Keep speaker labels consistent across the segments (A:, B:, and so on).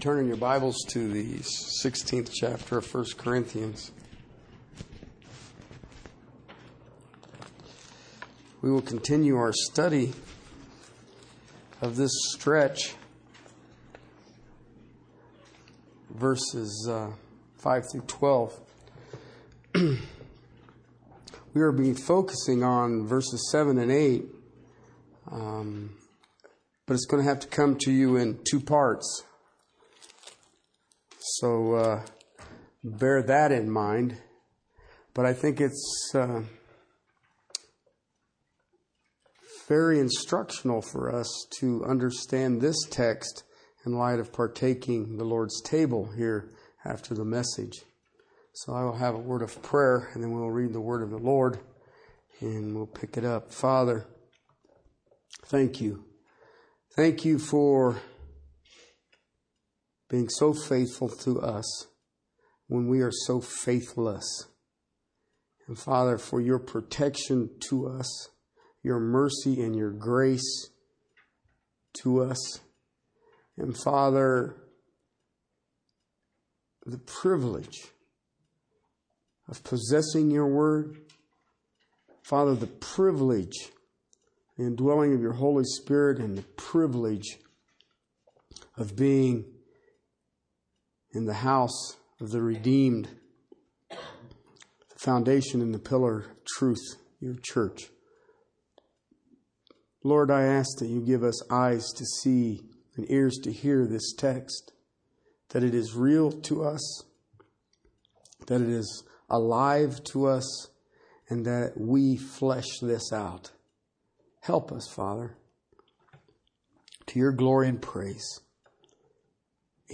A: turn in your Bibles to the 16th chapter of 1 Corinthians. We will continue our study of this stretch, verses uh, 5 through 12. we are being focusing on verses 7 and 8, um, but it's going to have to come to you in two parts. So uh, bear that in mind. But I think it's uh, very instructional for us to understand this text in light of partaking the Lord's table here after the message. So I will have a word of prayer and then we'll read the word of the Lord and we'll pick it up. Father, thank you. Thank you for being so faithful to us when we are so faithless. And Father, for your protection to us, your mercy and your grace to us. And Father, the privilege of possessing your word. Father, the privilege, the indwelling of your Holy Spirit, and the privilege of being in the house of the redeemed, the foundation and the pillar of truth, your church. Lord, I ask that you give us eyes to see and ears to hear this text, that it is real to us, that it is alive to us, and that we flesh this out. Help us, Father, to your glory and praise.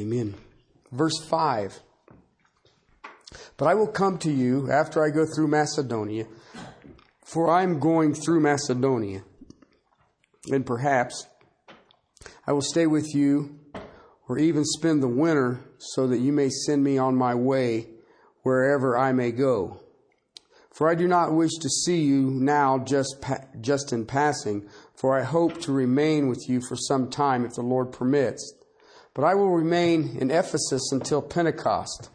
A: Amen. Verse 5. But I will come to you after I go through Macedonia, for I am going through Macedonia. And perhaps I will stay with you or even spend the winter so that you may send me on my way wherever I may go. For I do not wish to see you now just, pa- just in passing, for I hope to remain with you for some time if the Lord permits but I will remain in Ephesus until Pentecost.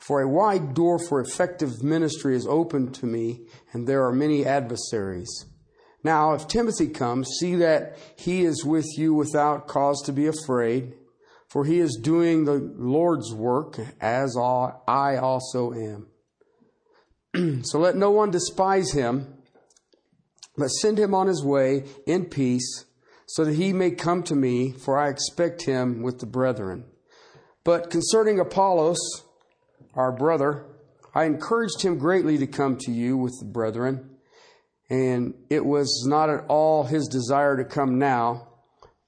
A: For a wide door for effective ministry is open to me, and there are many adversaries. Now, if Timothy comes, see that he is with you without cause to be afraid, for he is doing the Lord's work, as I also am. so let no one despise him, but send him on his way in peace so that he may come to me, for I expect him with the brethren. But concerning Apollos, our brother, I encouraged him greatly to come to you with the brethren, and it was not at all his desire to come now,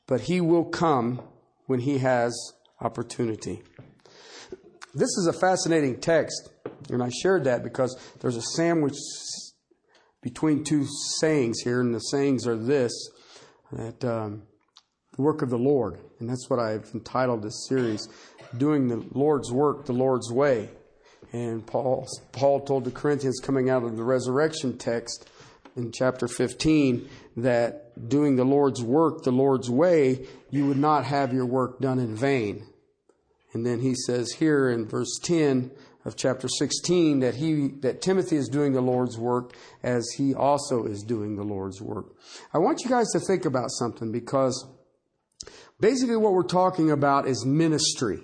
A: but he will come when he has opportunity. This is a fascinating text, and I shared that because there's a sandwich between two sayings here, and the sayings are this that um, the work of the Lord, and that's what I've entitled this series, "Doing the Lord's Work the Lord's Way." And Paul Paul told the Corinthians, coming out of the resurrection text in chapter 15, that doing the Lord's work the Lord's way, you would not have your work done in vain. And then he says here in verse 10 of chapter 16 that he that Timothy is doing the Lord's work as he also is doing the Lord's work. I want you guys to think about something because basically what we're talking about is ministry.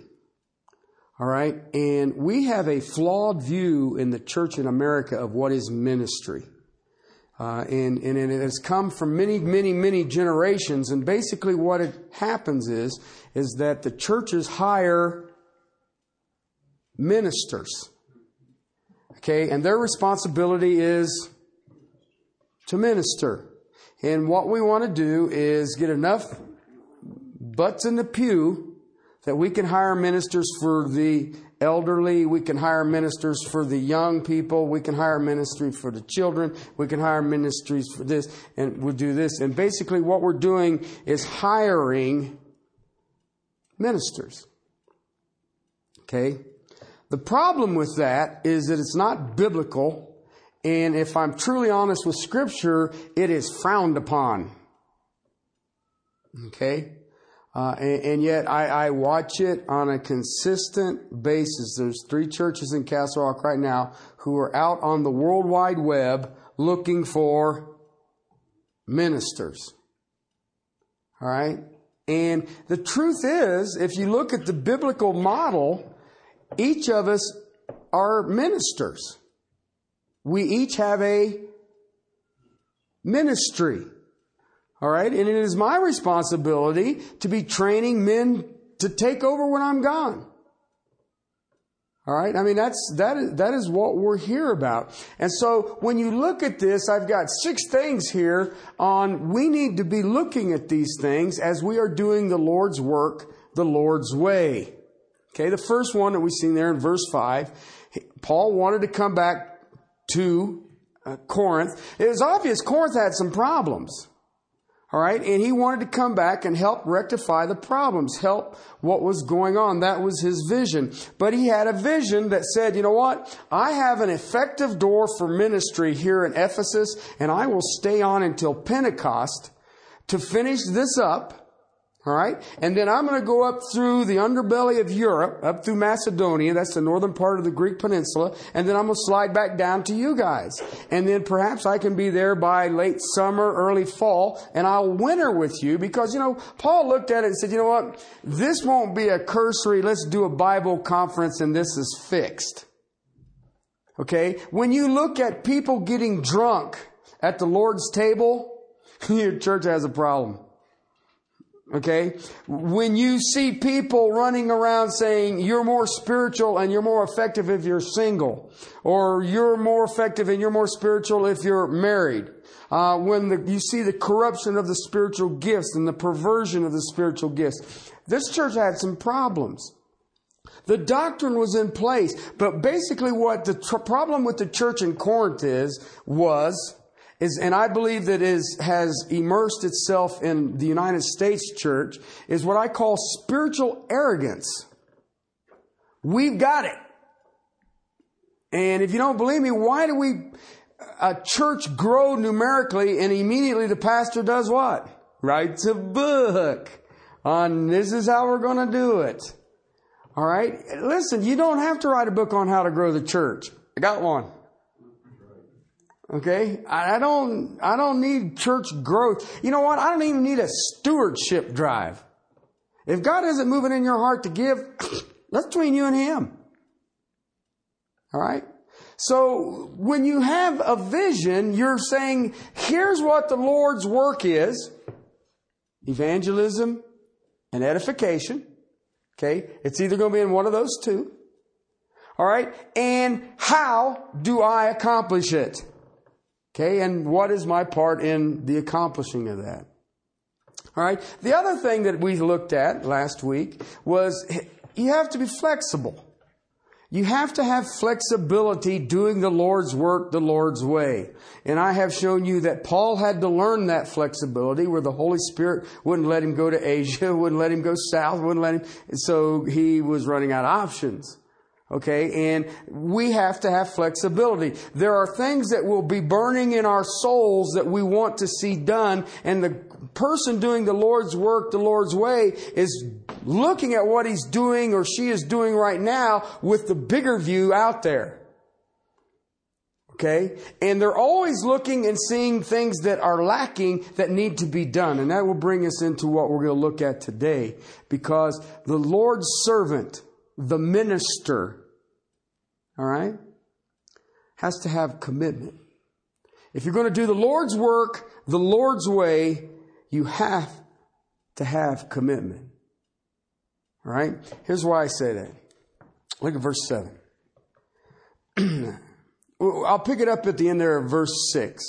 A: All right? And we have a flawed view in the church in America of what is ministry. Uh, and, and it has come from many, many, many generations. And basically what it happens is, is that the churches hire ministers. Okay, and their responsibility is to minister. And what we want to do is get enough butts in the pew that we can hire ministers for the elderly, we can hire ministers for the young people, we can hire ministry for the children, we can hire ministries for this, and we'll do this. And basically, what we're doing is hiring ministers. Okay? The problem with that is that it's not biblical, and if I'm truly honest with Scripture, it is frowned upon. Okay? Uh, and, and, yet I, I, watch it on a consistent basis. There's three churches in Castle Rock right now who are out on the World Wide Web looking for ministers. All right? And the truth is, if you look at the biblical model, each of us are ministers. We each have a ministry. All right. And it is my responsibility to be training men to take over when I'm gone. All right. I mean, that's, that is, that is what we're here about. And so when you look at this, I've got six things here on we need to be looking at these things as we are doing the Lord's work the Lord's way. Okay. The first one that we see there in verse five, Paul wanted to come back to uh, Corinth. It was obvious Corinth had some problems. All right. And he wanted to come back and help rectify the problems, help what was going on. That was his vision. But he had a vision that said, you know what? I have an effective door for ministry here in Ephesus and I will stay on until Pentecost to finish this up all right. And then I'm going to go up through the underbelly of Europe, up through Macedonia. That's the northern part of the Greek peninsula. And then I'm going to slide back down to you guys. And then perhaps I can be there by late summer, early fall, and I'll winter with you because, you know, Paul looked at it and said, you know what? This won't be a cursory, let's do a Bible conference and this is fixed. Okay. When you look at people getting drunk at the Lord's table, your church has a problem. Okay? When you see people running around saying you're more spiritual and you're more effective if you're single, or you're more effective and you're more spiritual if you're married, uh, when the, you see the corruption of the spiritual gifts and the perversion of the spiritual gifts, this church had some problems. The doctrine was in place, but basically what the tr- problem with the church in Corinth is, was, is, and I believe that is, has immersed itself in the United States church, is what I call spiritual arrogance. We've got it. And if you don't believe me, why do we, a church grow numerically and immediately the pastor does what? Writes a book on this is how we're going to do it. All right. Listen, you don't have to write a book on how to grow the church. I got one. Okay? I don't, I don't need church growth. You know what? I don't even need a stewardship drive. If God isn't moving in your heart to give, that's between you and Him. Alright? So, when you have a vision, you're saying, here's what the Lord's work is. Evangelism and edification. Okay? It's either going to be in one of those two. Alright? And how do I accomplish it? Okay, and what is my part in the accomplishing of that? All right. The other thing that we looked at last week was you have to be flexible. You have to have flexibility doing the Lord's work the Lord's way. And I have shown you that Paul had to learn that flexibility where the Holy Spirit wouldn't let him go to Asia, wouldn't let him go south, wouldn't let him. So he was running out of options. Okay, and we have to have flexibility. There are things that will be burning in our souls that we want to see done, and the person doing the Lord's work the Lord's way is looking at what he's doing or she is doing right now with the bigger view out there. Okay? And they're always looking and seeing things that are lacking that need to be done. And that will bring us into what we're going to look at today. Because the Lord's servant, the minister, all right, has to have commitment. If you're going to do the Lord's work the Lord's way, you have to have commitment. All right? Here's why I say that. Look at verse 7. I'll pick it up at the end there of verse 6.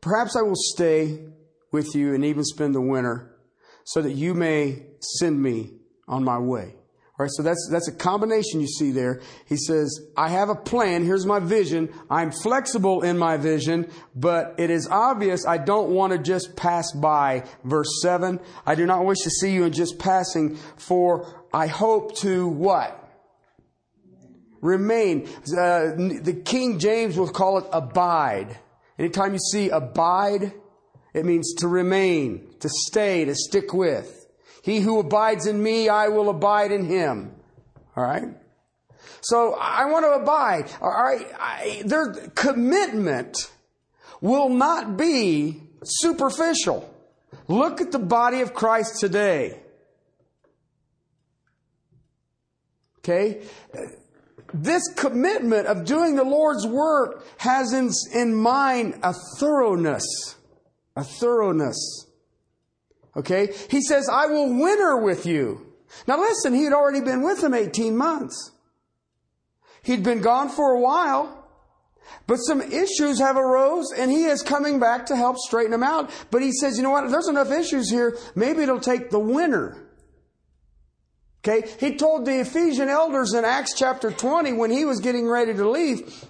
A: Perhaps I will stay with you and even spend the winter so that you may send me on my way. All right, so that's, that's a combination you see there. He says, I have a plan. Here's my vision. I'm flexible in my vision, but it is obvious I don't want to just pass by. Verse 7, I do not wish to see you in just passing, for I hope to what? Remain. Uh, the King James will call it abide. Anytime you see abide, it means to remain, to stay, to stick with. He who abides in me, I will abide in him. All right? So I want to abide. All right? I, their commitment will not be superficial. Look at the body of Christ today. Okay? This commitment of doing the Lord's work has in, in mind a thoroughness. A thoroughness. Okay? He says, I will winter with you. Now listen, he had already been with them 18 months. He'd been gone for a while. But some issues have arose and he is coming back to help straighten them out. But he says, you know what? There's enough issues here. Maybe it'll take the winter. Okay. He told the Ephesian elders in Acts chapter 20 when he was getting ready to leave,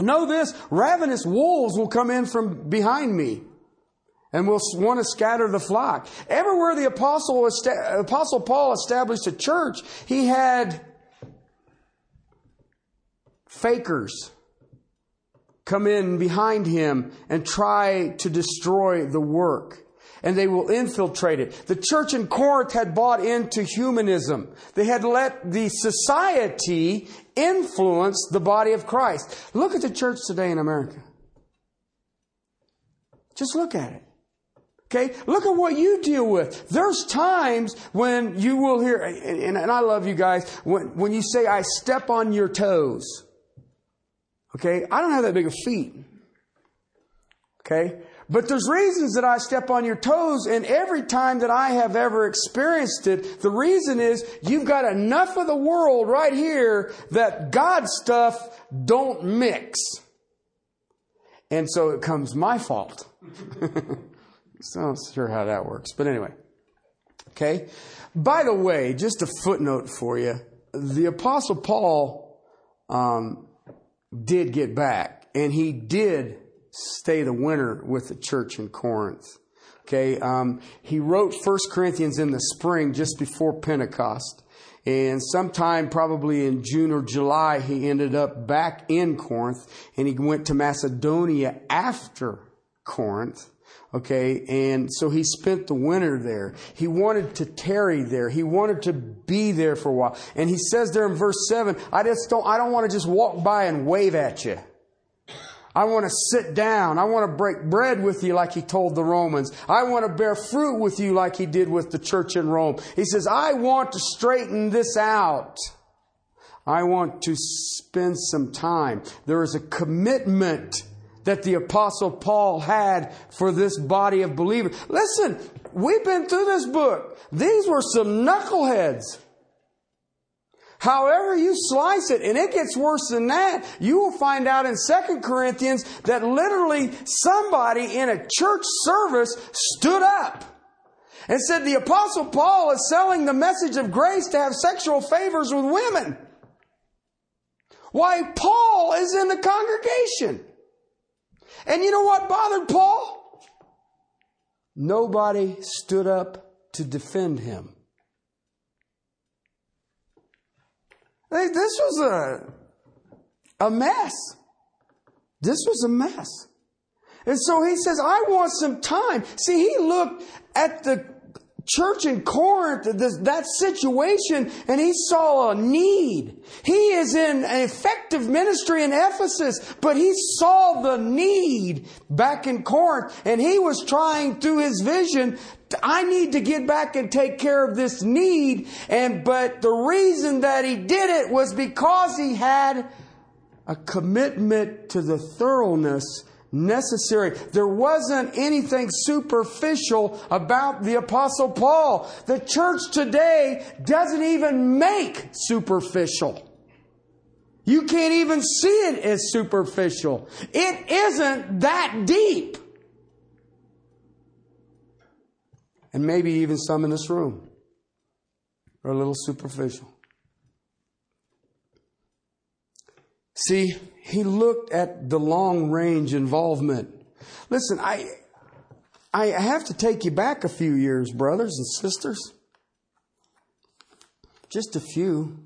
A: know this, ravenous wolves will come in from behind me and will want to scatter the flock. Everywhere the apostle, apostle Paul established a church, he had fakers come in behind him and try to destroy the work. And they will infiltrate it. The church in Corinth had bought into humanism. They had let the society influence the body of Christ. Look at the church today in America. Just look at it. Okay? Look at what you deal with. There's times when you will hear, and, and I love you guys, when, when you say, I step on your toes. Okay? I don't have that big of feet. Okay? But there's reasons that I step on your toes, and every time that I have ever experienced it, the reason is you've got enough of the world right here that God stuff don't mix. And so it comes my fault. so I'm not sure how that works. But anyway. Okay? By the way, just a footnote for you. The Apostle Paul um, did get back, and he did stay the winter with the church in Corinth. Okay, um, he wrote First Corinthians in the spring, just before Pentecost, and sometime probably in June or July, he ended up back in Corinth, and he went to Macedonia after Corinth. Okay, and so he spent the winter there. He wanted to tarry there. He wanted to be there for a while. And he says there in verse 7, I just don't, I don't want to just walk by and wave at you. I want to sit down. I want to break bread with you like he told the Romans. I want to bear fruit with you like he did with the church in Rome. He says, I want to straighten this out. I want to spend some time. There is a commitment that the apostle Paul had for this body of believers. Listen, we've been through this book. These were some knuckleheads. However you slice it, and it gets worse than that, you will find out in Second Corinthians that literally somebody in a church service stood up and said the apostle Paul is selling the message of grace to have sexual favors with women. Why Paul is in the congregation. And you know what bothered Paul? Nobody stood up to defend him. This was a, a mess. This was a mess. And so he says, I want some time. See, he looked at the church in Corinth, that situation, and he saw a need. He is in an effective ministry in Ephesus, but he saw the need back in Corinth, and he was trying through his vision I need to get back and take care of this need. And, but the reason that he did it was because he had a commitment to the thoroughness necessary. There wasn't anything superficial about the apostle Paul. The church today doesn't even make superficial. You can't even see it as superficial. It isn't that deep. And maybe even some in this room are a little superficial. See, he looked at the long range involvement. Listen, I, I have to take you back a few years, brothers and sisters. Just a few.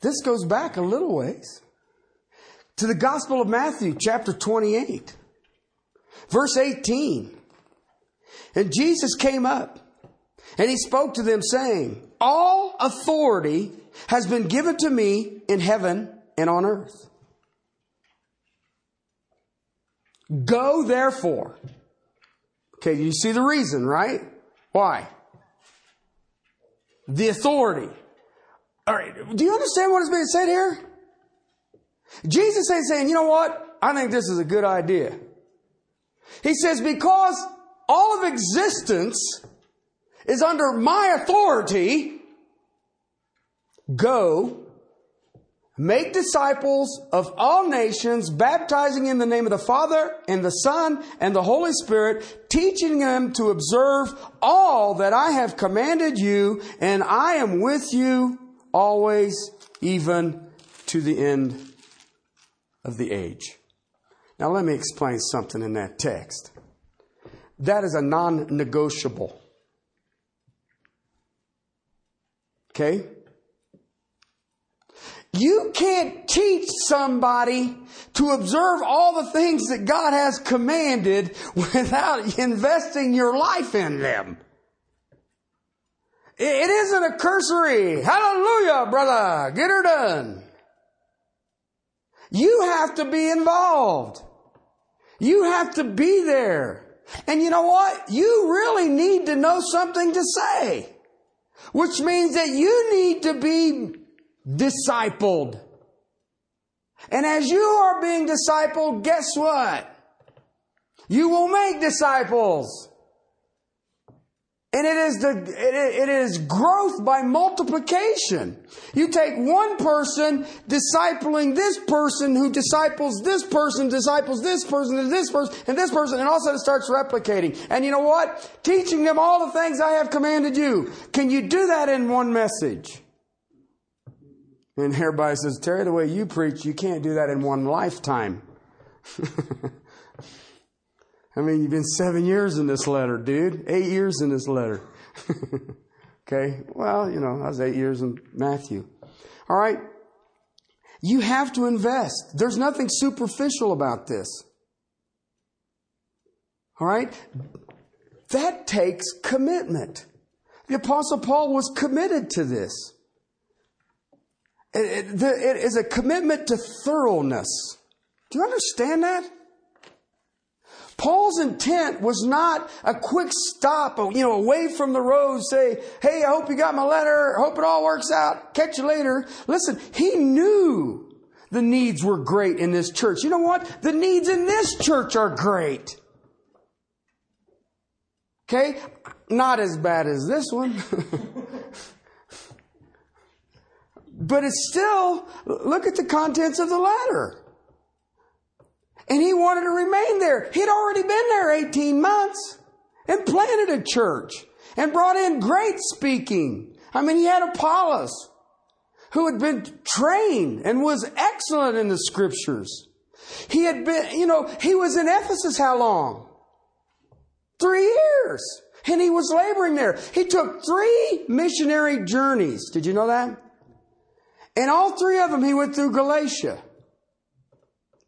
A: This goes back a little ways to the Gospel of Matthew, chapter 28, verse 18. And Jesus came up And he spoke to them saying, All authority has been given to me in heaven and on earth. Go therefore. Okay, you see the reason, right? Why? The authority. All right, do you understand what is being said here? Jesus is saying, you know what? I think this is a good idea. He says, because all of existence is under my authority, go Make disciples of all nations, baptizing in the name of the Father and the Son and the Holy Spirit, teaching them to observe all that I have commanded you, and I am with you always, even to the end of the age. Now, let me explain something in that text. That is a non negotiable. Okay? You can't teach somebody to observe all the things that God has commanded without investing your life in them. It isn't a cursory, hallelujah, brother, get her done. You have to be involved. You have to be there. And you know what? You really need to know something to say. Which means that you need to be discipled. And as you are being discipled, guess what? You will make disciples. And it is the, it is growth by multiplication. You take one person discipling this person who disciples this person, disciples this person and this person and this person, and all of a sudden it starts replicating. And you know what? Teaching them all the things I have commanded you. Can you do that in one message? And everybody says, Terry, the way you preach, you can't do that in one lifetime. I mean, you've been seven years in this letter, dude. Eight years in this letter. okay? Well, you know, I was eight years in Matthew. All right? You have to invest. There's nothing superficial about this. All right? That takes commitment. The Apostle Paul was committed to this. It, it, it is a commitment to thoroughness. Do you understand that? Paul's intent was not a quick stop, you know, away from the road, say, hey, I hope you got my letter, hope it all works out, catch you later. Listen, he knew the needs were great in this church. You know what? The needs in this church are great. Okay? Not as bad as this one. But it's still, look at the contents of the letter. And he wanted to remain there. He'd already been there 18 months and planted a church and brought in great speaking. I mean, he had Apollos who had been trained and was excellent in the scriptures. He had been, you know, he was in Ephesus how long? Three years. And he was laboring there. He took three missionary journeys. Did you know that? And all three of them, he went through Galatia.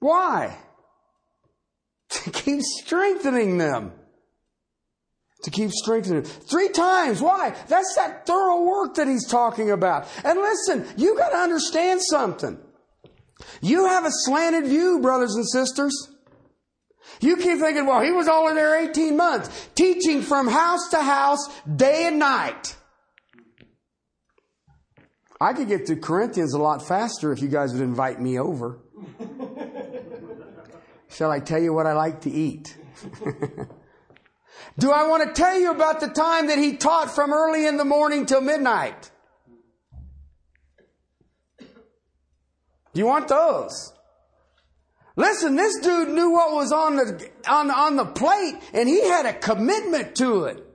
A: Why? To keep strengthening them. To keep strengthening them. Three times. Why? That's that thorough work that he's talking about. And listen, you gotta understand something. You have a slanted view, brothers and sisters. You keep thinking, well, he was only there 18 months, teaching from house to house, day and night. I could get to Corinthians a lot faster if you guys would invite me over. Shall I tell you what I like to eat? Do I want to tell you about the time that he taught from early in the morning till midnight? Do you want those? Listen, this dude knew what was on the, on, on the plate and he had a commitment to it.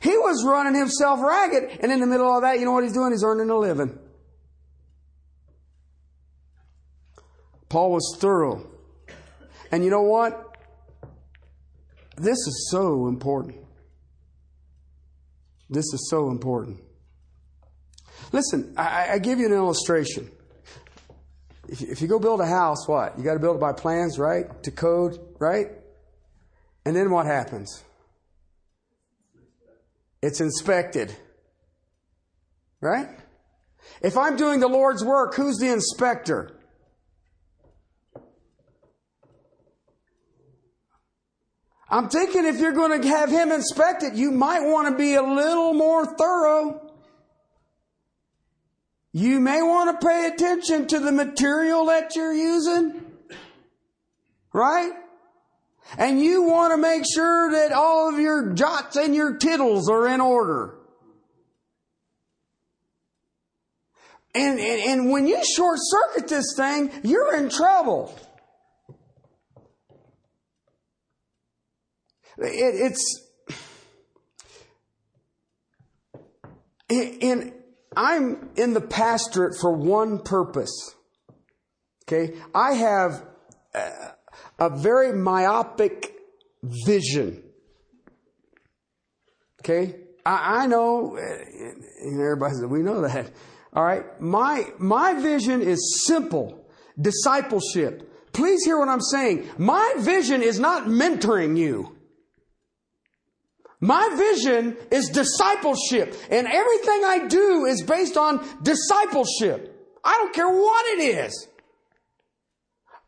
A: He was running himself ragged, and in the middle of that, you know what he's doing? He's earning a living. Paul was thorough. And you know what? This is so important. This is so important. Listen, I, I give you an illustration. If you, if you go build a house, what? You got to build it by plans, right? To code, right? And then what happens? It's inspected. Right? If I'm doing the Lord's work, who's the inspector? I'm thinking if you're going to have him inspect it, you might want to be a little more thorough. You may want to pay attention to the material that you're using. Right? And you want to make sure that all of your jots and your tittles are in order. And, and, and when you short circuit this thing, you're in trouble. It, it's, in, I'm in the pastorate for one purpose. Okay. I have a, a very myopic vision. Okay. I, I know, and everybody says, we know that. All right. My, my vision is simple. Discipleship. Please hear what I'm saying. My vision is not mentoring you. My vision is discipleship and everything I do is based on discipleship. I don't care what it is.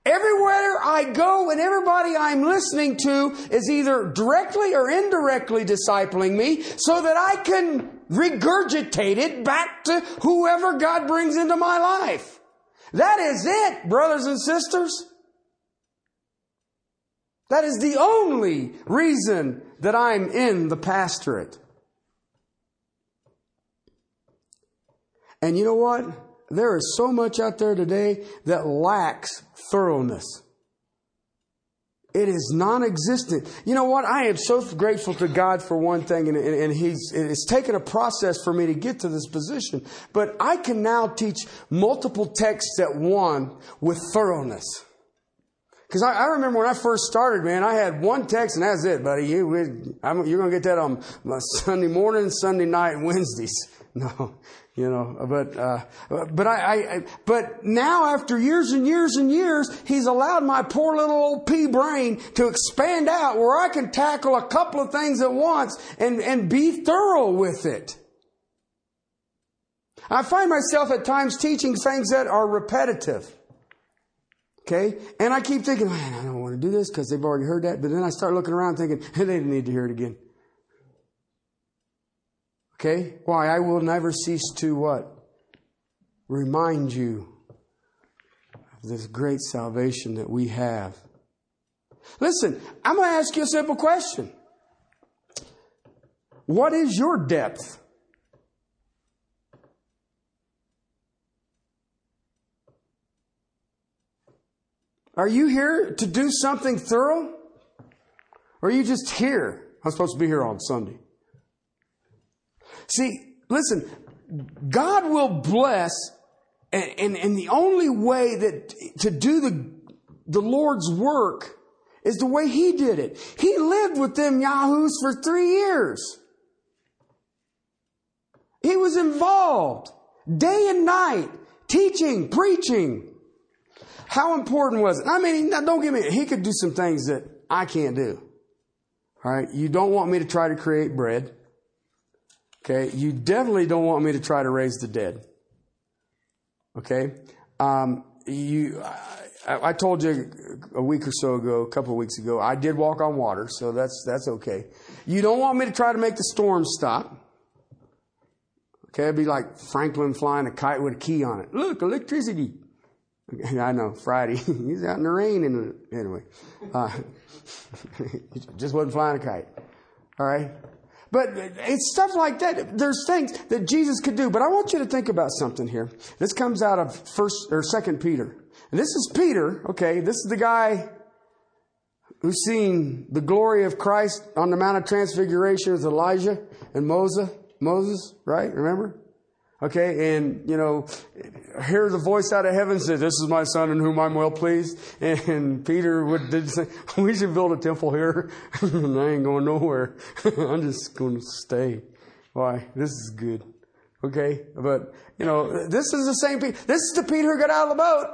A: Everywhere I go and everybody I'm listening to is either directly or indirectly discipling me so that I can regurgitate it back to whoever God brings into my life. That is it, brothers and sisters. That is the only reason that I'm in the pastorate. And you know what? There is so much out there today that lacks thoroughness. It is non-existent. You know what? I am so grateful to God for one thing, and, and, and He's it's taken a process for me to get to this position. But I can now teach multiple texts at one with thoroughness. Because I, I, remember when I first started, man, I had one text and that's it, buddy. You, we, you're going to get that on Sunday morning, Sunday night, Wednesdays. No, you know, but, uh, but I, I, but now after years and years and years, he's allowed my poor little old pea brain to expand out where I can tackle a couple of things at once and, and be thorough with it. I find myself at times teaching things that are repetitive. Okay? And I keep thinking, man, I don't want to do this because they've already heard that. But then I start looking around thinking, hey, they need to hear it again. Okay? Why? I will never cease to what? Remind you of this great salvation that we have. Listen, I'm going to ask you a simple question. What is your depth? Are you here to do something thorough? Or are you just here? I'm supposed to be here on Sunday. See, listen, God will bless, and, and, and the only way that to do the, the Lord's work is the way He did it. He lived with them Yahoos for three years. He was involved day and night, teaching, preaching. How important was it? I mean, don't get me, he could do some things that I can't do. All right. You don't want me to try to create bread. Okay. You definitely don't want me to try to raise the dead. Okay. Um, you, I, I, told you a week or so ago, a couple of weeks ago, I did walk on water, so that's, that's okay. You don't want me to try to make the storm stop. Okay. It'd be like Franklin flying a kite with a key on it. Look, electricity. I know Friday he's out in the rain and anyway, uh, just wasn't flying a kite. All right, but it's stuff like that. There's things that Jesus could do. But I want you to think about something here. This comes out of First or Second Peter, and this is Peter. Okay, this is the guy who's seen the glory of Christ on the Mount of Transfiguration with Elijah and Moses. Moses, right? Remember? Okay, and you know, hear the voice out of heaven say, "This is my son in whom I'm well pleased." And Peter would did say, "We should build a temple here." I ain't going nowhere. I'm just going to stay. Why? This is good. Okay, but you know, this is the same Peter. This is the Peter who got out of the boat.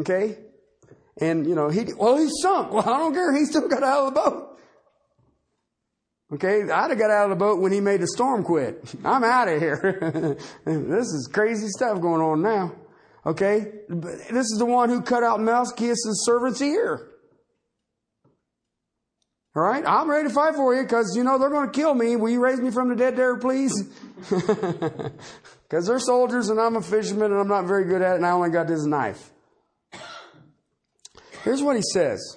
A: Okay, and you know, he well, he sunk. Well, I don't care. He still got out of the boat. Okay, I'd have got out of the boat when he made the storm quit. I'm out of here. this is crazy stuff going on now. Okay, this is the one who cut out Malchus' servant's ear. All right, I'm ready to fight for you because you know they're going to kill me. Will you raise me from the dead there, please? Because they're soldiers and I'm a fisherman and I'm not very good at it and I only got this knife. Here's what he says.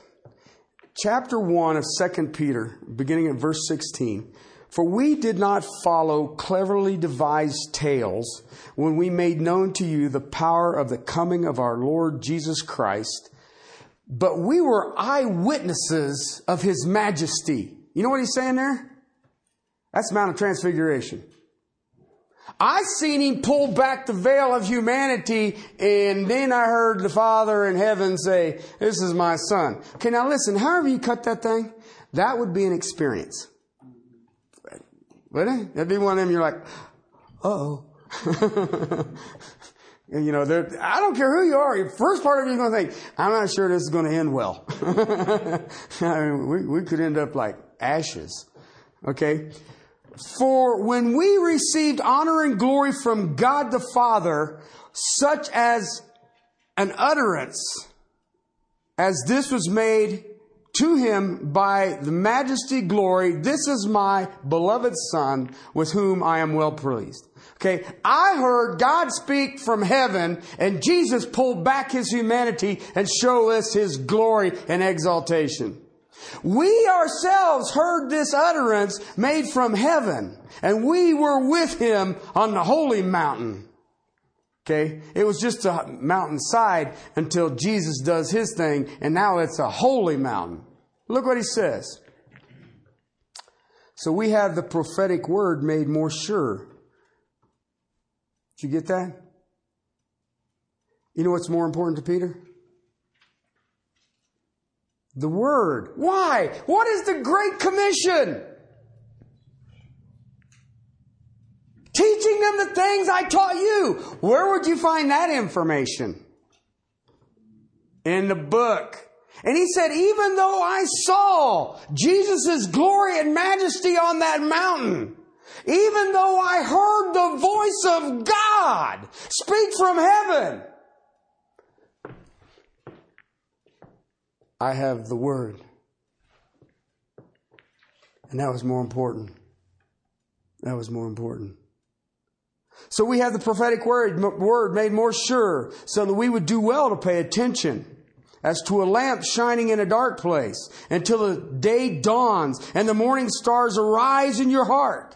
A: Chapter 1 of 2 Peter, beginning at verse 16. For we did not follow cleverly devised tales when we made known to you the power of the coming of our Lord Jesus Christ, but we were eyewitnesses of his majesty. You know what he's saying there? That's Mount of Transfiguration. I seen him pull back the veil of humanity, and then I heard the Father in heaven say, This is my son. Okay, now listen, however you cut that thing, that would be an experience. Wouldn't it? That'd be one of them you're like, oh. you know, I don't care who you are. First part of you is going to think, I'm not sure this is going to end well. I mean, we, we could end up like ashes. Okay? For when we received honor and glory from God the Father, such as an utterance, as this was made to him by the majesty glory, this is my beloved Son with whom I am well pleased. Okay, I heard God speak from heaven and Jesus pulled back his humanity and show us his glory and exaltation. We ourselves heard this utterance made from heaven, and we were with him on the holy mountain. Okay? It was just a mountainside until Jesus does his thing, and now it's a holy mountain. Look what he says. So we have the prophetic word made more sure. Did you get that? You know what's more important to Peter? The Word. Why? What is the Great Commission? Teaching them the things I taught you. Where would you find that information? In the book. And he said, even though I saw Jesus' glory and majesty on that mountain, even though I heard the voice of God speak from heaven, I have the Word. And that was more important. That was more important. So we have the prophetic word, word made more sure so that we would do well to pay attention as to a lamp shining in a dark place until the day dawns and the morning stars arise in your heart.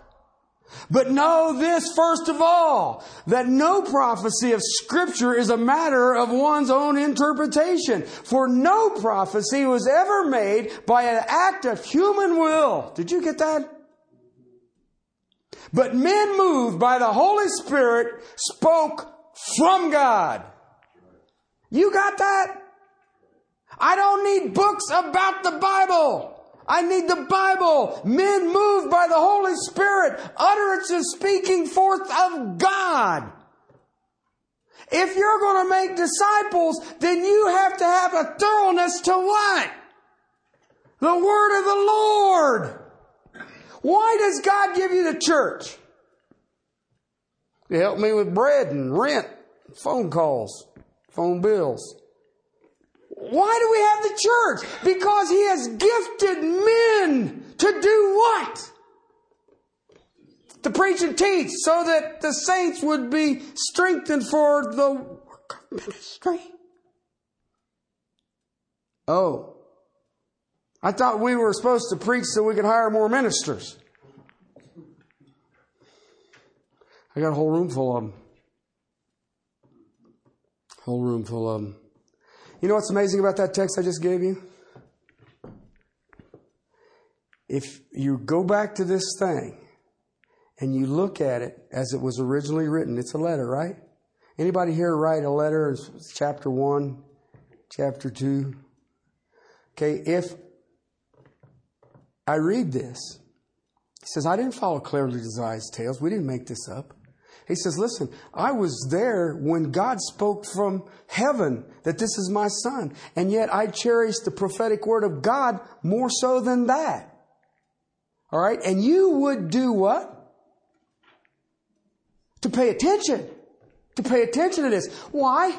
A: But know this first of all, that no prophecy of scripture is a matter of one's own interpretation. For no prophecy was ever made by an act of human will. Did you get that? But men moved by the Holy Spirit spoke from God. You got that? I don't need books about the Bible. I need the Bible. Men moved by the Holy Spirit. Utterances speaking forth of God. If you're going to make disciples, then you have to have a thoroughness to what? The word of the Lord. Why does God give you the church? To help me with bread and rent, phone calls, phone bills. Why do we have the church? Because He has gifted men to do what? To preach and teach so that the saints would be strengthened for the work of ministry. Oh. I thought we were supposed to preach so we could hire more ministers. I got a whole room full of them. Whole room full of them. You know what's amazing about that text I just gave you? If you go back to this thing and you look at it as it was originally written, it's a letter, right? Anybody here write a letter, chapter 1, chapter 2? Okay, if I read this, he says, I didn't follow clearly devised tales. We didn't make this up. He says, Listen, I was there when God spoke from heaven that this is my son. And yet I cherish the prophetic word of God more so than that. All right. And you would do what? To pay attention. To pay attention to this. Why?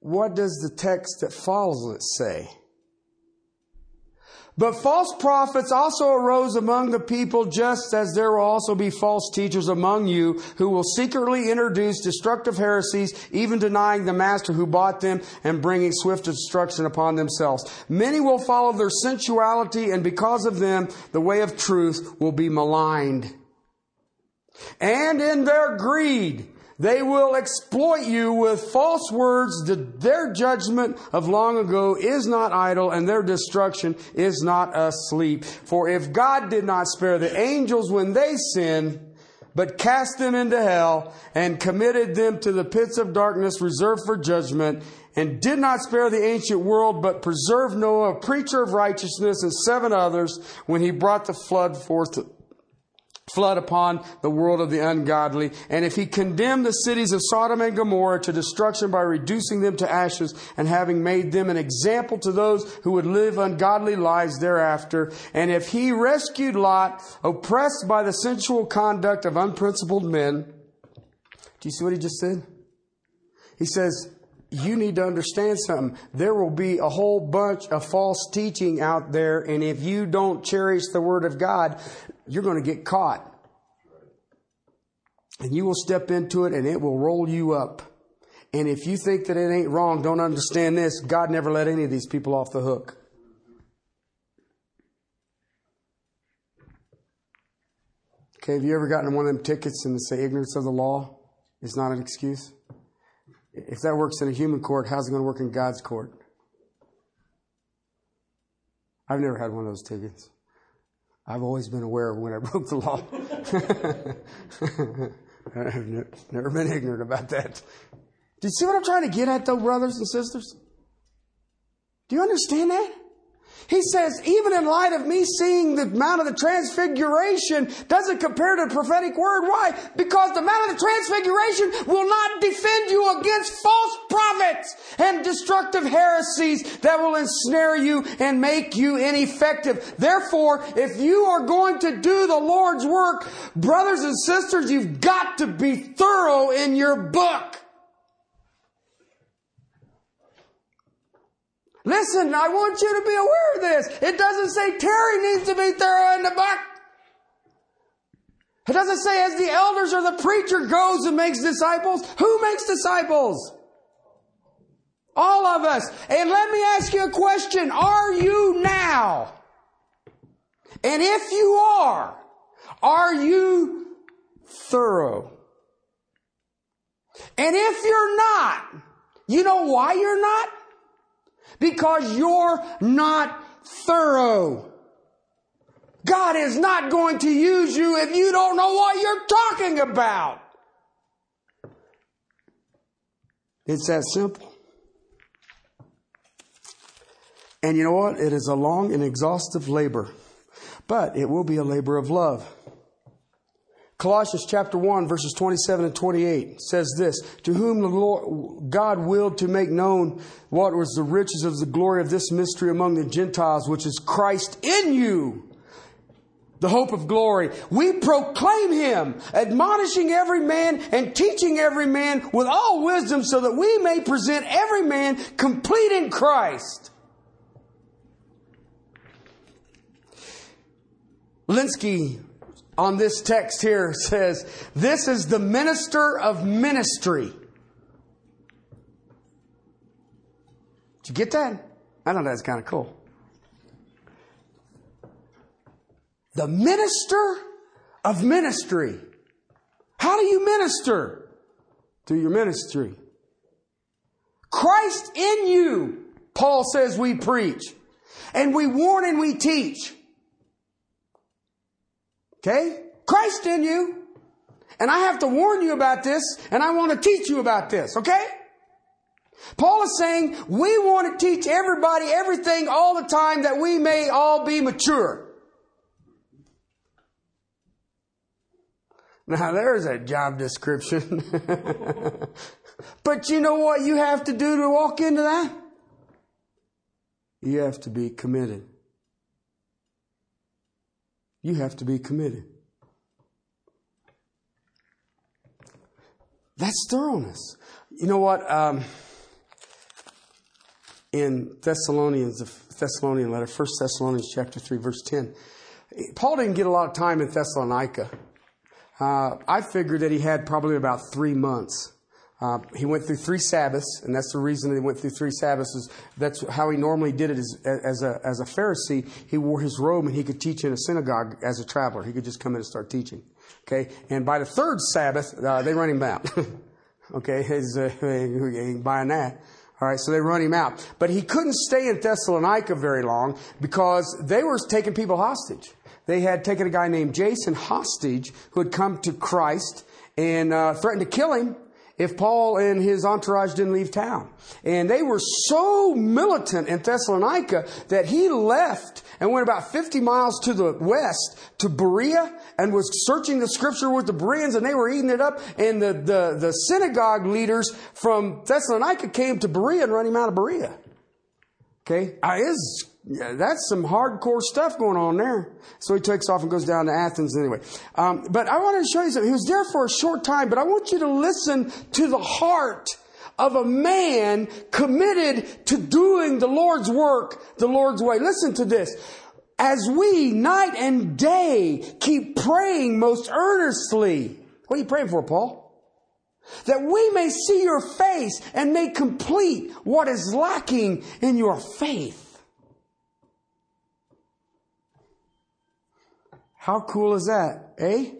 A: What does the text that follows it say? But false prophets also arose among the people, just as there will also be false teachers among you who will secretly introduce destructive heresies, even denying the master who bought them and bringing swift destruction upon themselves. Many will follow their sensuality, and because of them, the way of truth will be maligned. And in their greed, they will exploit you with false words. Their judgment of long ago is not idle and their destruction is not asleep. For if God did not spare the angels when they sinned, but cast them into hell and committed them to the pits of darkness reserved for judgment, and did not spare the ancient world, but preserved Noah, a preacher of righteousness, and seven others when he brought the flood forth flood upon the world of the ungodly. And if he condemned the cities of Sodom and Gomorrah to destruction by reducing them to ashes and having made them an example to those who would live ungodly lives thereafter, and if he rescued Lot, oppressed by the sensual conduct of unprincipled men, do you see what he just said? He says, you need to understand something. There will be a whole bunch of false teaching out there, and if you don't cherish the Word of God, you're going to get caught. And you will step into it and it will roll you up. And if you think that it ain't wrong, don't understand this. God never let any of these people off the hook. Okay, have you ever gotten one of them tickets and say ignorance of the law is not an excuse? If that works in a human court, how's it going to work in God's court? I've never had one of those tickets. I've always been aware of when I broke the law. I've never been ignorant about that. Do you see what I'm trying to get at, though, brothers and sisters? Do you understand that? He says, even in light of me seeing the Mount of the Transfiguration, doesn't compare to the prophetic word. Why? Because the Mount of the Transfiguration will not defend you against false prophets and destructive heresies that will ensnare you and make you ineffective. Therefore, if you are going to do the Lord's work, brothers and sisters, you've got to be thorough in your book. Listen, I want you to be aware of this. It doesn't say Terry needs to be thorough in the book. It doesn't say as the elders or the preacher goes and makes disciples. Who makes disciples? All of us. And let me ask you a question. Are you now? And if you are, are you thorough? And if you're not, you know why you're not? Because you're not thorough. God is not going to use you if you don't know what you're talking about. It's that simple. And you know what? It is a long and exhaustive labor, but it will be a labor of love. Colossians chapter 1 verses 27 and 28 says this, to whom the Lord, God willed to make known what was the riches of the glory of this mystery among the Gentiles, which is Christ in you, the hope of glory. We proclaim him, admonishing every man and teaching every man with all wisdom so that we may present every man complete in Christ. Lenski on this text here says, This is the minister of ministry. Did you get that? I know that's kind of cool. The minister of ministry. How do you minister? Through your ministry. Christ in you, Paul says we preach. And we warn and we teach. Okay? Christ in you. And I have to warn you about this, and I want to teach you about this, okay? Paul is saying we want to teach everybody everything all the time that we may all be mature. Now there's a job description. but you know what you have to do to walk into that? You have to be committed. You have to be committed. That's thoroughness. You know what? Um, in Thessalonians, the Thessalonian letter, 1 Thessalonians chapter 3, verse 10, Paul didn't get a lot of time in Thessalonica. Uh, I figured that he had probably about three months. Uh, he went through three Sabbaths, and that's the reason that he went through three Sabbaths. Is that's how he normally did it as, as, a, as a Pharisee. He wore his robe and he could teach in a synagogue as a traveler. He could just come in and start teaching. Okay, and by the third Sabbath, uh, they run him out. okay, his, uh, buying that. All right, so they run him out. But he couldn't stay in Thessalonica very long because they were taking people hostage. They had taken a guy named Jason hostage who had come to Christ and uh, threatened to kill him if Paul and his entourage didn't leave town. And they were so militant in Thessalonica that he left and went about 50 miles to the west to Berea and was searching the scripture with the Bereans and they were eating it up. And the, the, the synagogue leaders from Thessalonica came to Berea and run him out of Berea. Okay? I is that's some hardcore stuff going on there. So he takes off and goes down to Athens anyway. Um, but I wanted to show you something. He was there for a short time, but I want you to listen to the heart of a man committed to doing the Lord's work the Lord's way. Listen to this. As we night and day keep praying most earnestly. What are you praying for, Paul? That we may see your face and may complete what is lacking in your faith. How cool is that, eh?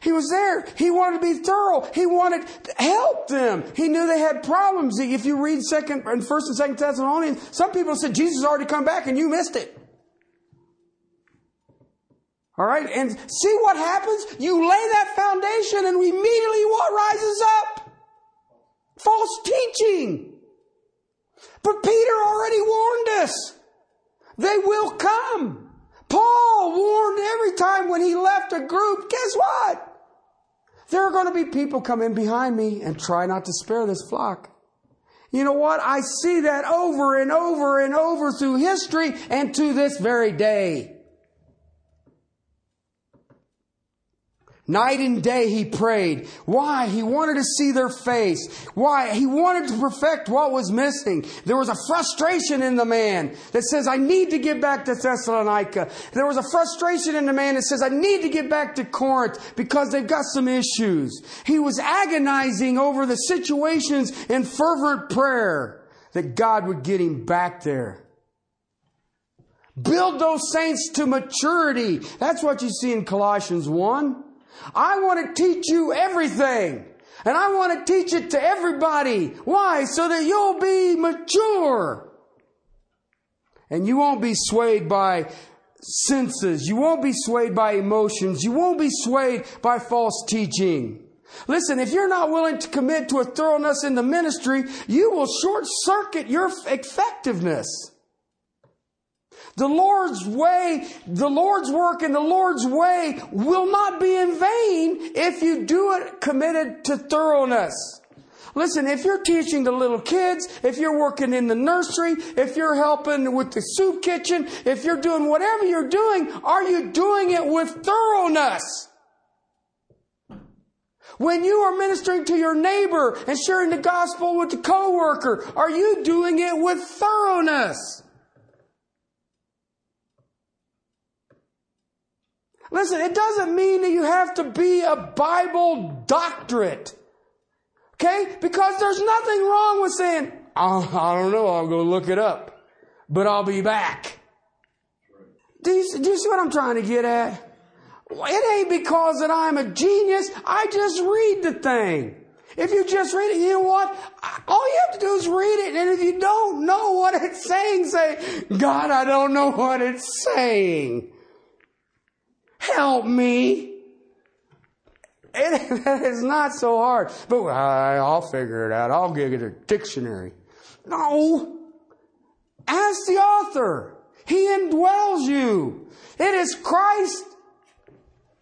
A: He was there. He wanted to be thorough. He wanted to help them. He knew they had problems. If you read second and first and second Thessalonians, some people said Jesus already come back and you missed it. All right, and see what happens. You lay that foundation, and immediately what rises up? False teaching. But Peter already warned us. They will come. Paul warned every time when he left a group, guess what? There are going to be people come in behind me and try not to spare this flock. You know what? I see that over and over and over through history and to this very day. Night and day he prayed. Why? He wanted to see their face. Why? He wanted to perfect what was missing. There was a frustration in the man that says, I need to get back to Thessalonica. There was a frustration in the man that says, I need to get back to Corinth because they've got some issues. He was agonizing over the situations in fervent prayer that God would get him back there. Build those saints to maturity. That's what you see in Colossians 1. I want to teach you everything. And I want to teach it to everybody. Why? So that you'll be mature. And you won't be swayed by senses. You won't be swayed by emotions. You won't be swayed by false teaching. Listen, if you're not willing to commit to a thoroughness in the ministry, you will short circuit your effectiveness. The Lord's way, the Lord's work and the Lord's way will not be in vain if you do it committed to thoroughness. Listen, if you're teaching the little kids, if you're working in the nursery, if you're helping with the soup kitchen, if you're doing whatever you're doing, are you doing it with thoroughness? When you are ministering to your neighbor and sharing the gospel with the coworker, are you doing it with thoroughness? Listen, it doesn't mean that you have to be a Bible doctorate. Okay? Because there's nothing wrong with saying, I don't know, I'll go look it up, but I'll be back. Do you, do you see what I'm trying to get at? It ain't because that I'm a genius. I just read the thing. If you just read it, you know what? All you have to do is read it. And if you don't know what it's saying, say, God, I don't know what it's saying. Help me. It is not so hard. But I'll figure it out. I'll get a dictionary. No. Ask the author. He indwells you. It is Christ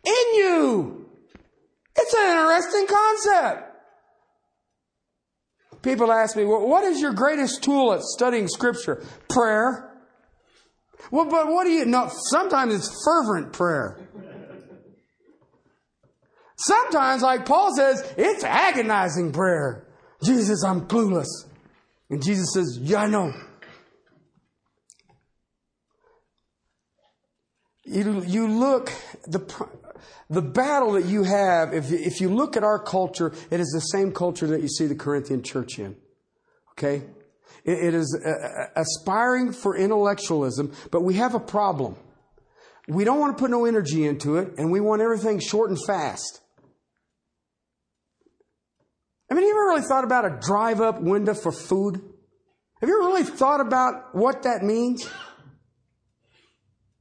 A: in you. It's an interesting concept. People ask me, well, what is your greatest tool at studying scripture? Prayer. Well, but what do you know? Sometimes it's fervent prayer. Sometimes, like Paul says, it's agonizing prayer. Jesus, I'm clueless. And Jesus says, Yeah, I know. You, you look, the, the battle that you have, if, if you look at our culture, it is the same culture that you see the Corinthian church in. Okay? It, is uh, aspiring for intellectualism, but we have a problem. We don't want to put no energy into it, and we want everything short and fast. I mean, have you ever really thought about a drive up window for food? Have you ever really thought about what that means?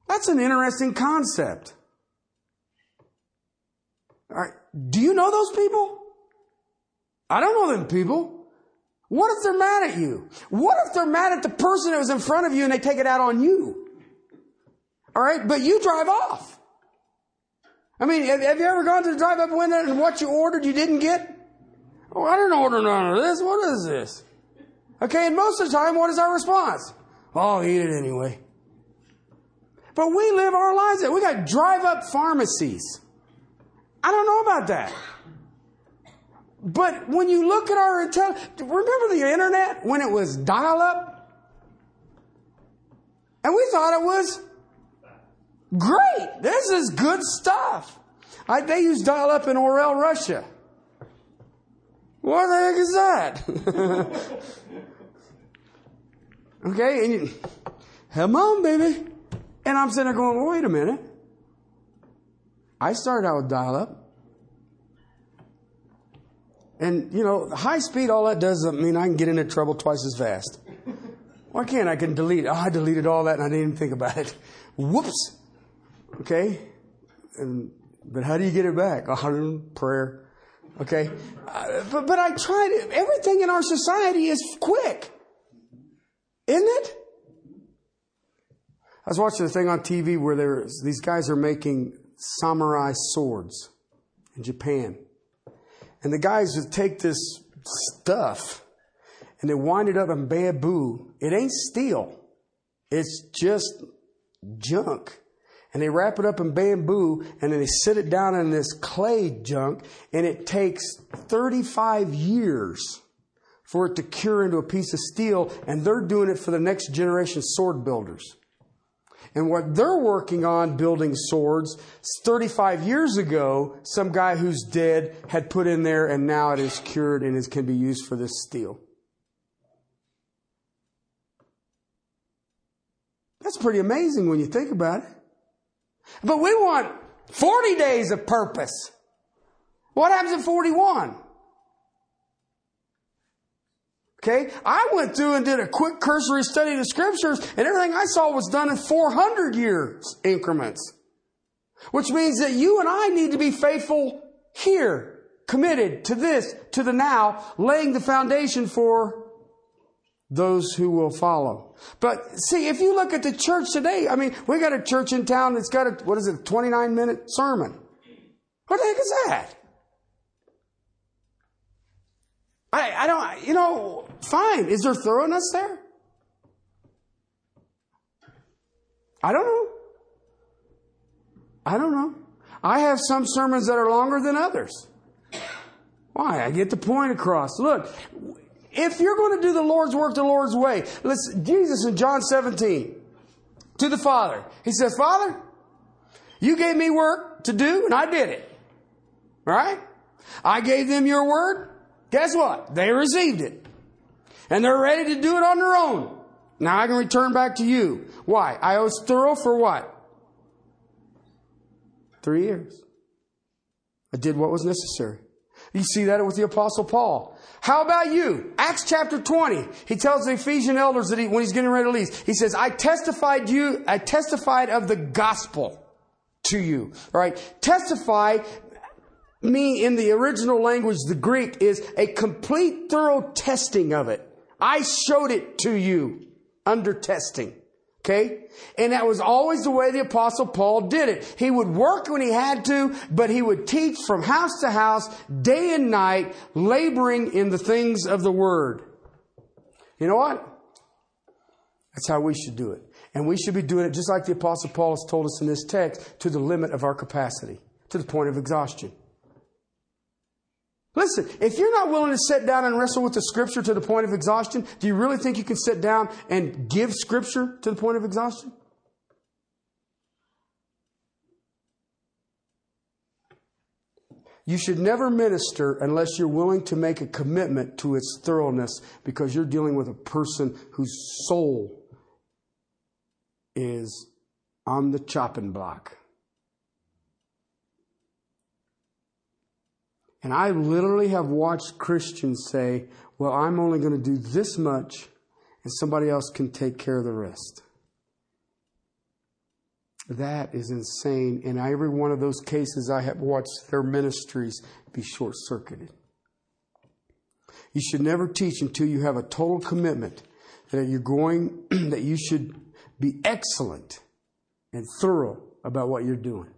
A: That's an interesting concept. All right. Do you know those people? I don't know them people. What if they're mad at you? What if they're mad at the person that was in front of you and they take it out on you? All right, but you drive off. I mean, have, you ever gone to the drive-up window and what you ordered you didn't get? Oh, I didn't order none of this. What is this? Okay, and most of the time, what is our response? Oh, I'll eat it anyway. But we live our lives. We got drive-up pharmacies. I don't know about that. But when you look at our intelligence, remember the internet when it was dial-up? And we thought it was great. This is good stuff. I, they use dial-up in Orel, Russia. What the heck is that? okay, and you, come on, baby. And I'm sitting there going, well, wait a minute. I started out with dial up. And, you know, high speed, all that does mean I can get into trouble twice as fast. Why can't I can delete? Oh, I deleted all that and I didn't even think about it. Whoops. Okay. And, but how do you get it back? Oh, prayer. Okay. Uh, but, but I tried Everything in our society is quick. Isn't it? I was watching a thing on TV where there's, these guys are making samurai swords in Japan. And the guys would take this stuff and they wind it up in bamboo. It ain't steel. It's just junk. And they wrap it up in bamboo and then they sit it down in this clay junk and it takes 35 years for it to cure into a piece of steel and they're doing it for the next generation sword builders. And what they're working on building swords, 35 years ago, some guy who's dead had put in there and now it is cured and it can be used for this steel. That's pretty amazing when you think about it. But we want 40 days of purpose. What happens in 41? Okay? I went through and did a quick cursory study of the scriptures, and everything I saw was done in 400 years increments. Which means that you and I need to be faithful here, committed to this, to the now, laying the foundation for those who will follow. But see, if you look at the church today, I mean, we got a church in town that's got a, what is it, 29 minute sermon. What the heck is that? I, I don't, you know, fine. Is there thoroughness there? I don't know. I don't know. I have some sermons that are longer than others. Why? I get the point across. Look, if you're going to do the Lord's work the Lord's way, let's, Jesus in John 17 to the Father, He says, Father, you gave me work to do and I did it. Right? I gave them your word Guess what? They received it. And they're ready to do it on their own. Now I can return back to you. Why? I was thorough for what? Three years. I did what was necessary. You see that with the apostle Paul. How about you? Acts chapter 20. He tells the Ephesian elders that he, when he's getting ready to leave, he says, I testified you, I testified of the gospel to you. All right. Testify me in the original language, the Greek, is a complete thorough testing of it. I showed it to you under testing. Okay? And that was always the way the apostle Paul did it. He would work when he had to, but he would teach from house to house, day and night, laboring in the things of the word. You know what? That's how we should do it. And we should be doing it just like the Apostle Paul has told us in this text to the limit of our capacity, to the point of exhaustion. Listen, if you're not willing to sit down and wrestle with the scripture to the point of exhaustion, do you really think you can sit down and give scripture to the point of exhaustion? You should never minister unless you're willing to make a commitment to its thoroughness because you're dealing with a person whose soul is on the chopping block. And I literally have watched Christians say, Well, I'm only going to do this much, and somebody else can take care of the rest. That is insane. In every one of those cases, I have watched their ministries be short circuited. You should never teach until you have a total commitment that you're going, that you should be excellent and thorough about what you're doing.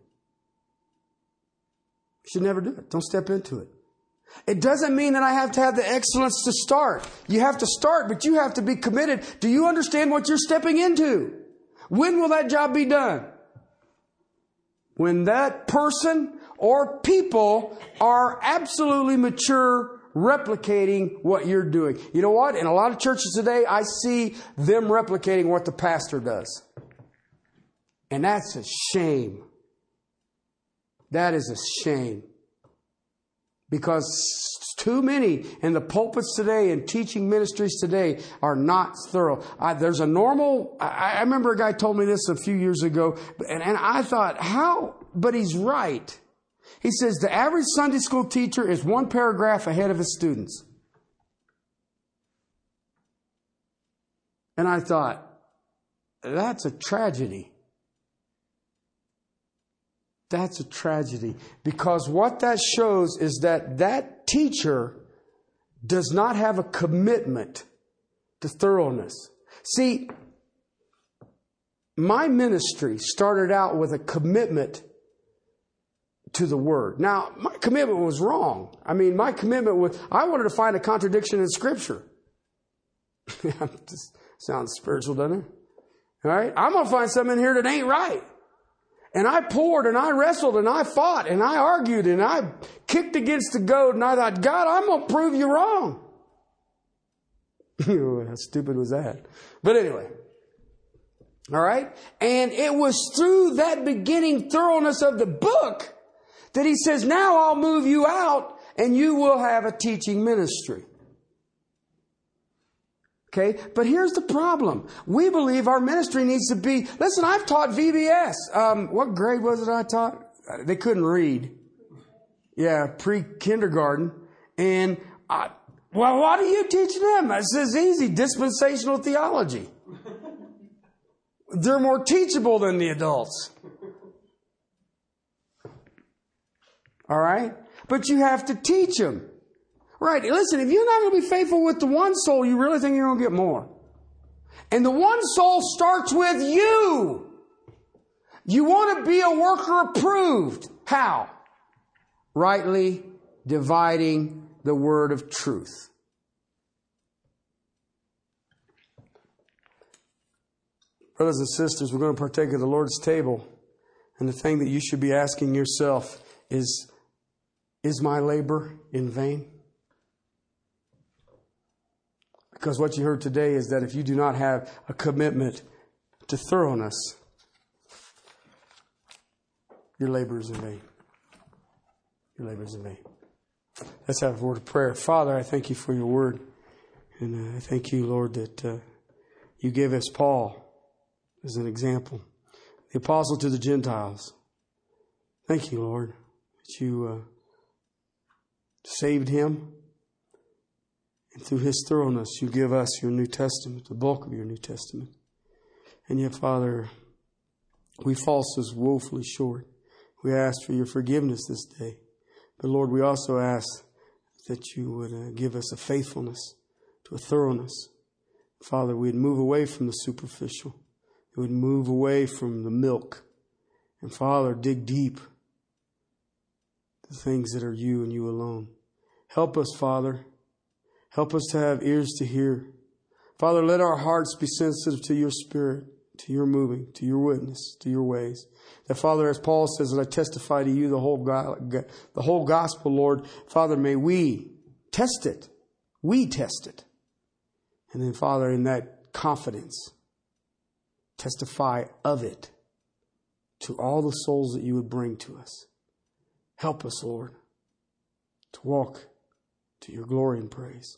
A: You should never do it. Don't step into it. It doesn't mean that I have to have the excellence to start. You have to start, but you have to be committed. Do you understand what you're stepping into? When will that job be done? When that person or people are absolutely mature replicating what you're doing. You know what? In a lot of churches today, I see them replicating what the pastor does. And that's a shame. That is a shame. Because too many in the pulpits today and teaching ministries today are not thorough. I, there's a normal, I, I, remember a guy told me this a few years ago, and, and I thought, how? But he's right. He says the average Sunday school teacher is one paragraph ahead of his students. And I thought, that's a tragedy. That's a tragedy because what that shows is that that teacher does not have a commitment to thoroughness. See, my ministry started out with a commitment to the word. Now, my commitment was wrong. I mean, my commitment was, I wanted to find a contradiction in scripture. sounds spiritual, doesn't it? All right? I'm going to find something in here that ain't right. And I poured and I wrestled and I fought and I argued and I kicked against the goad and I thought, God, I'm going to prove you wrong. How stupid was that? But anyway. All right. And it was through that beginning thoroughness of the book that he says, now I'll move you out and you will have a teaching ministry. Okay, but here's the problem. We believe our ministry needs to be, listen, I've taught VBS. Um, what grade was it I taught? They couldn't read. Yeah, pre kindergarten. And, I, well, what are you teaching them? This is easy. Dispensational theology. They're more teachable than the adults. All right? But you have to teach them. Right. Listen, if you're not going to be faithful with the one soul, you really think you're going to get more. And the one soul starts with you. You want to be a worker approved. How? Rightly dividing the word of truth. Brothers and sisters, we're going to partake of the Lord's table. And the thing that you should be asking yourself is, is my labor in vain? Because what you heard today is that if you do not have a commitment to thoroughness, your labor is in vain. Your labor is in vain. Let's have a word of prayer. Father, I thank you for your word. And uh, I thank you, Lord, that uh, you gave us Paul as an example, the apostle to the Gentiles. Thank you, Lord, that you uh, saved him and through his thoroughness, you give us your New Testament, the bulk of your New Testament. And yet, Father, we fall so woefully short. We ask for your forgiveness this day. But Lord, we also ask that you would uh, give us a faithfulness to a thoroughness. Father, we'd move away from the superficial. We would move away from the milk. And Father, dig deep the things that are you and you alone. Help us, Father. Help us to have ears to hear. Father, let our hearts be sensitive to your spirit. to your moving, to your witness, to your ways. That Father, as Paul says, and I testify to you the whole the whole gospel, Lord, Father, may we test it. We test it. And then, Father, in that confidence, testify of it to all the souls that you would bring to us. Help us, Lord, to walk to your glory and praise.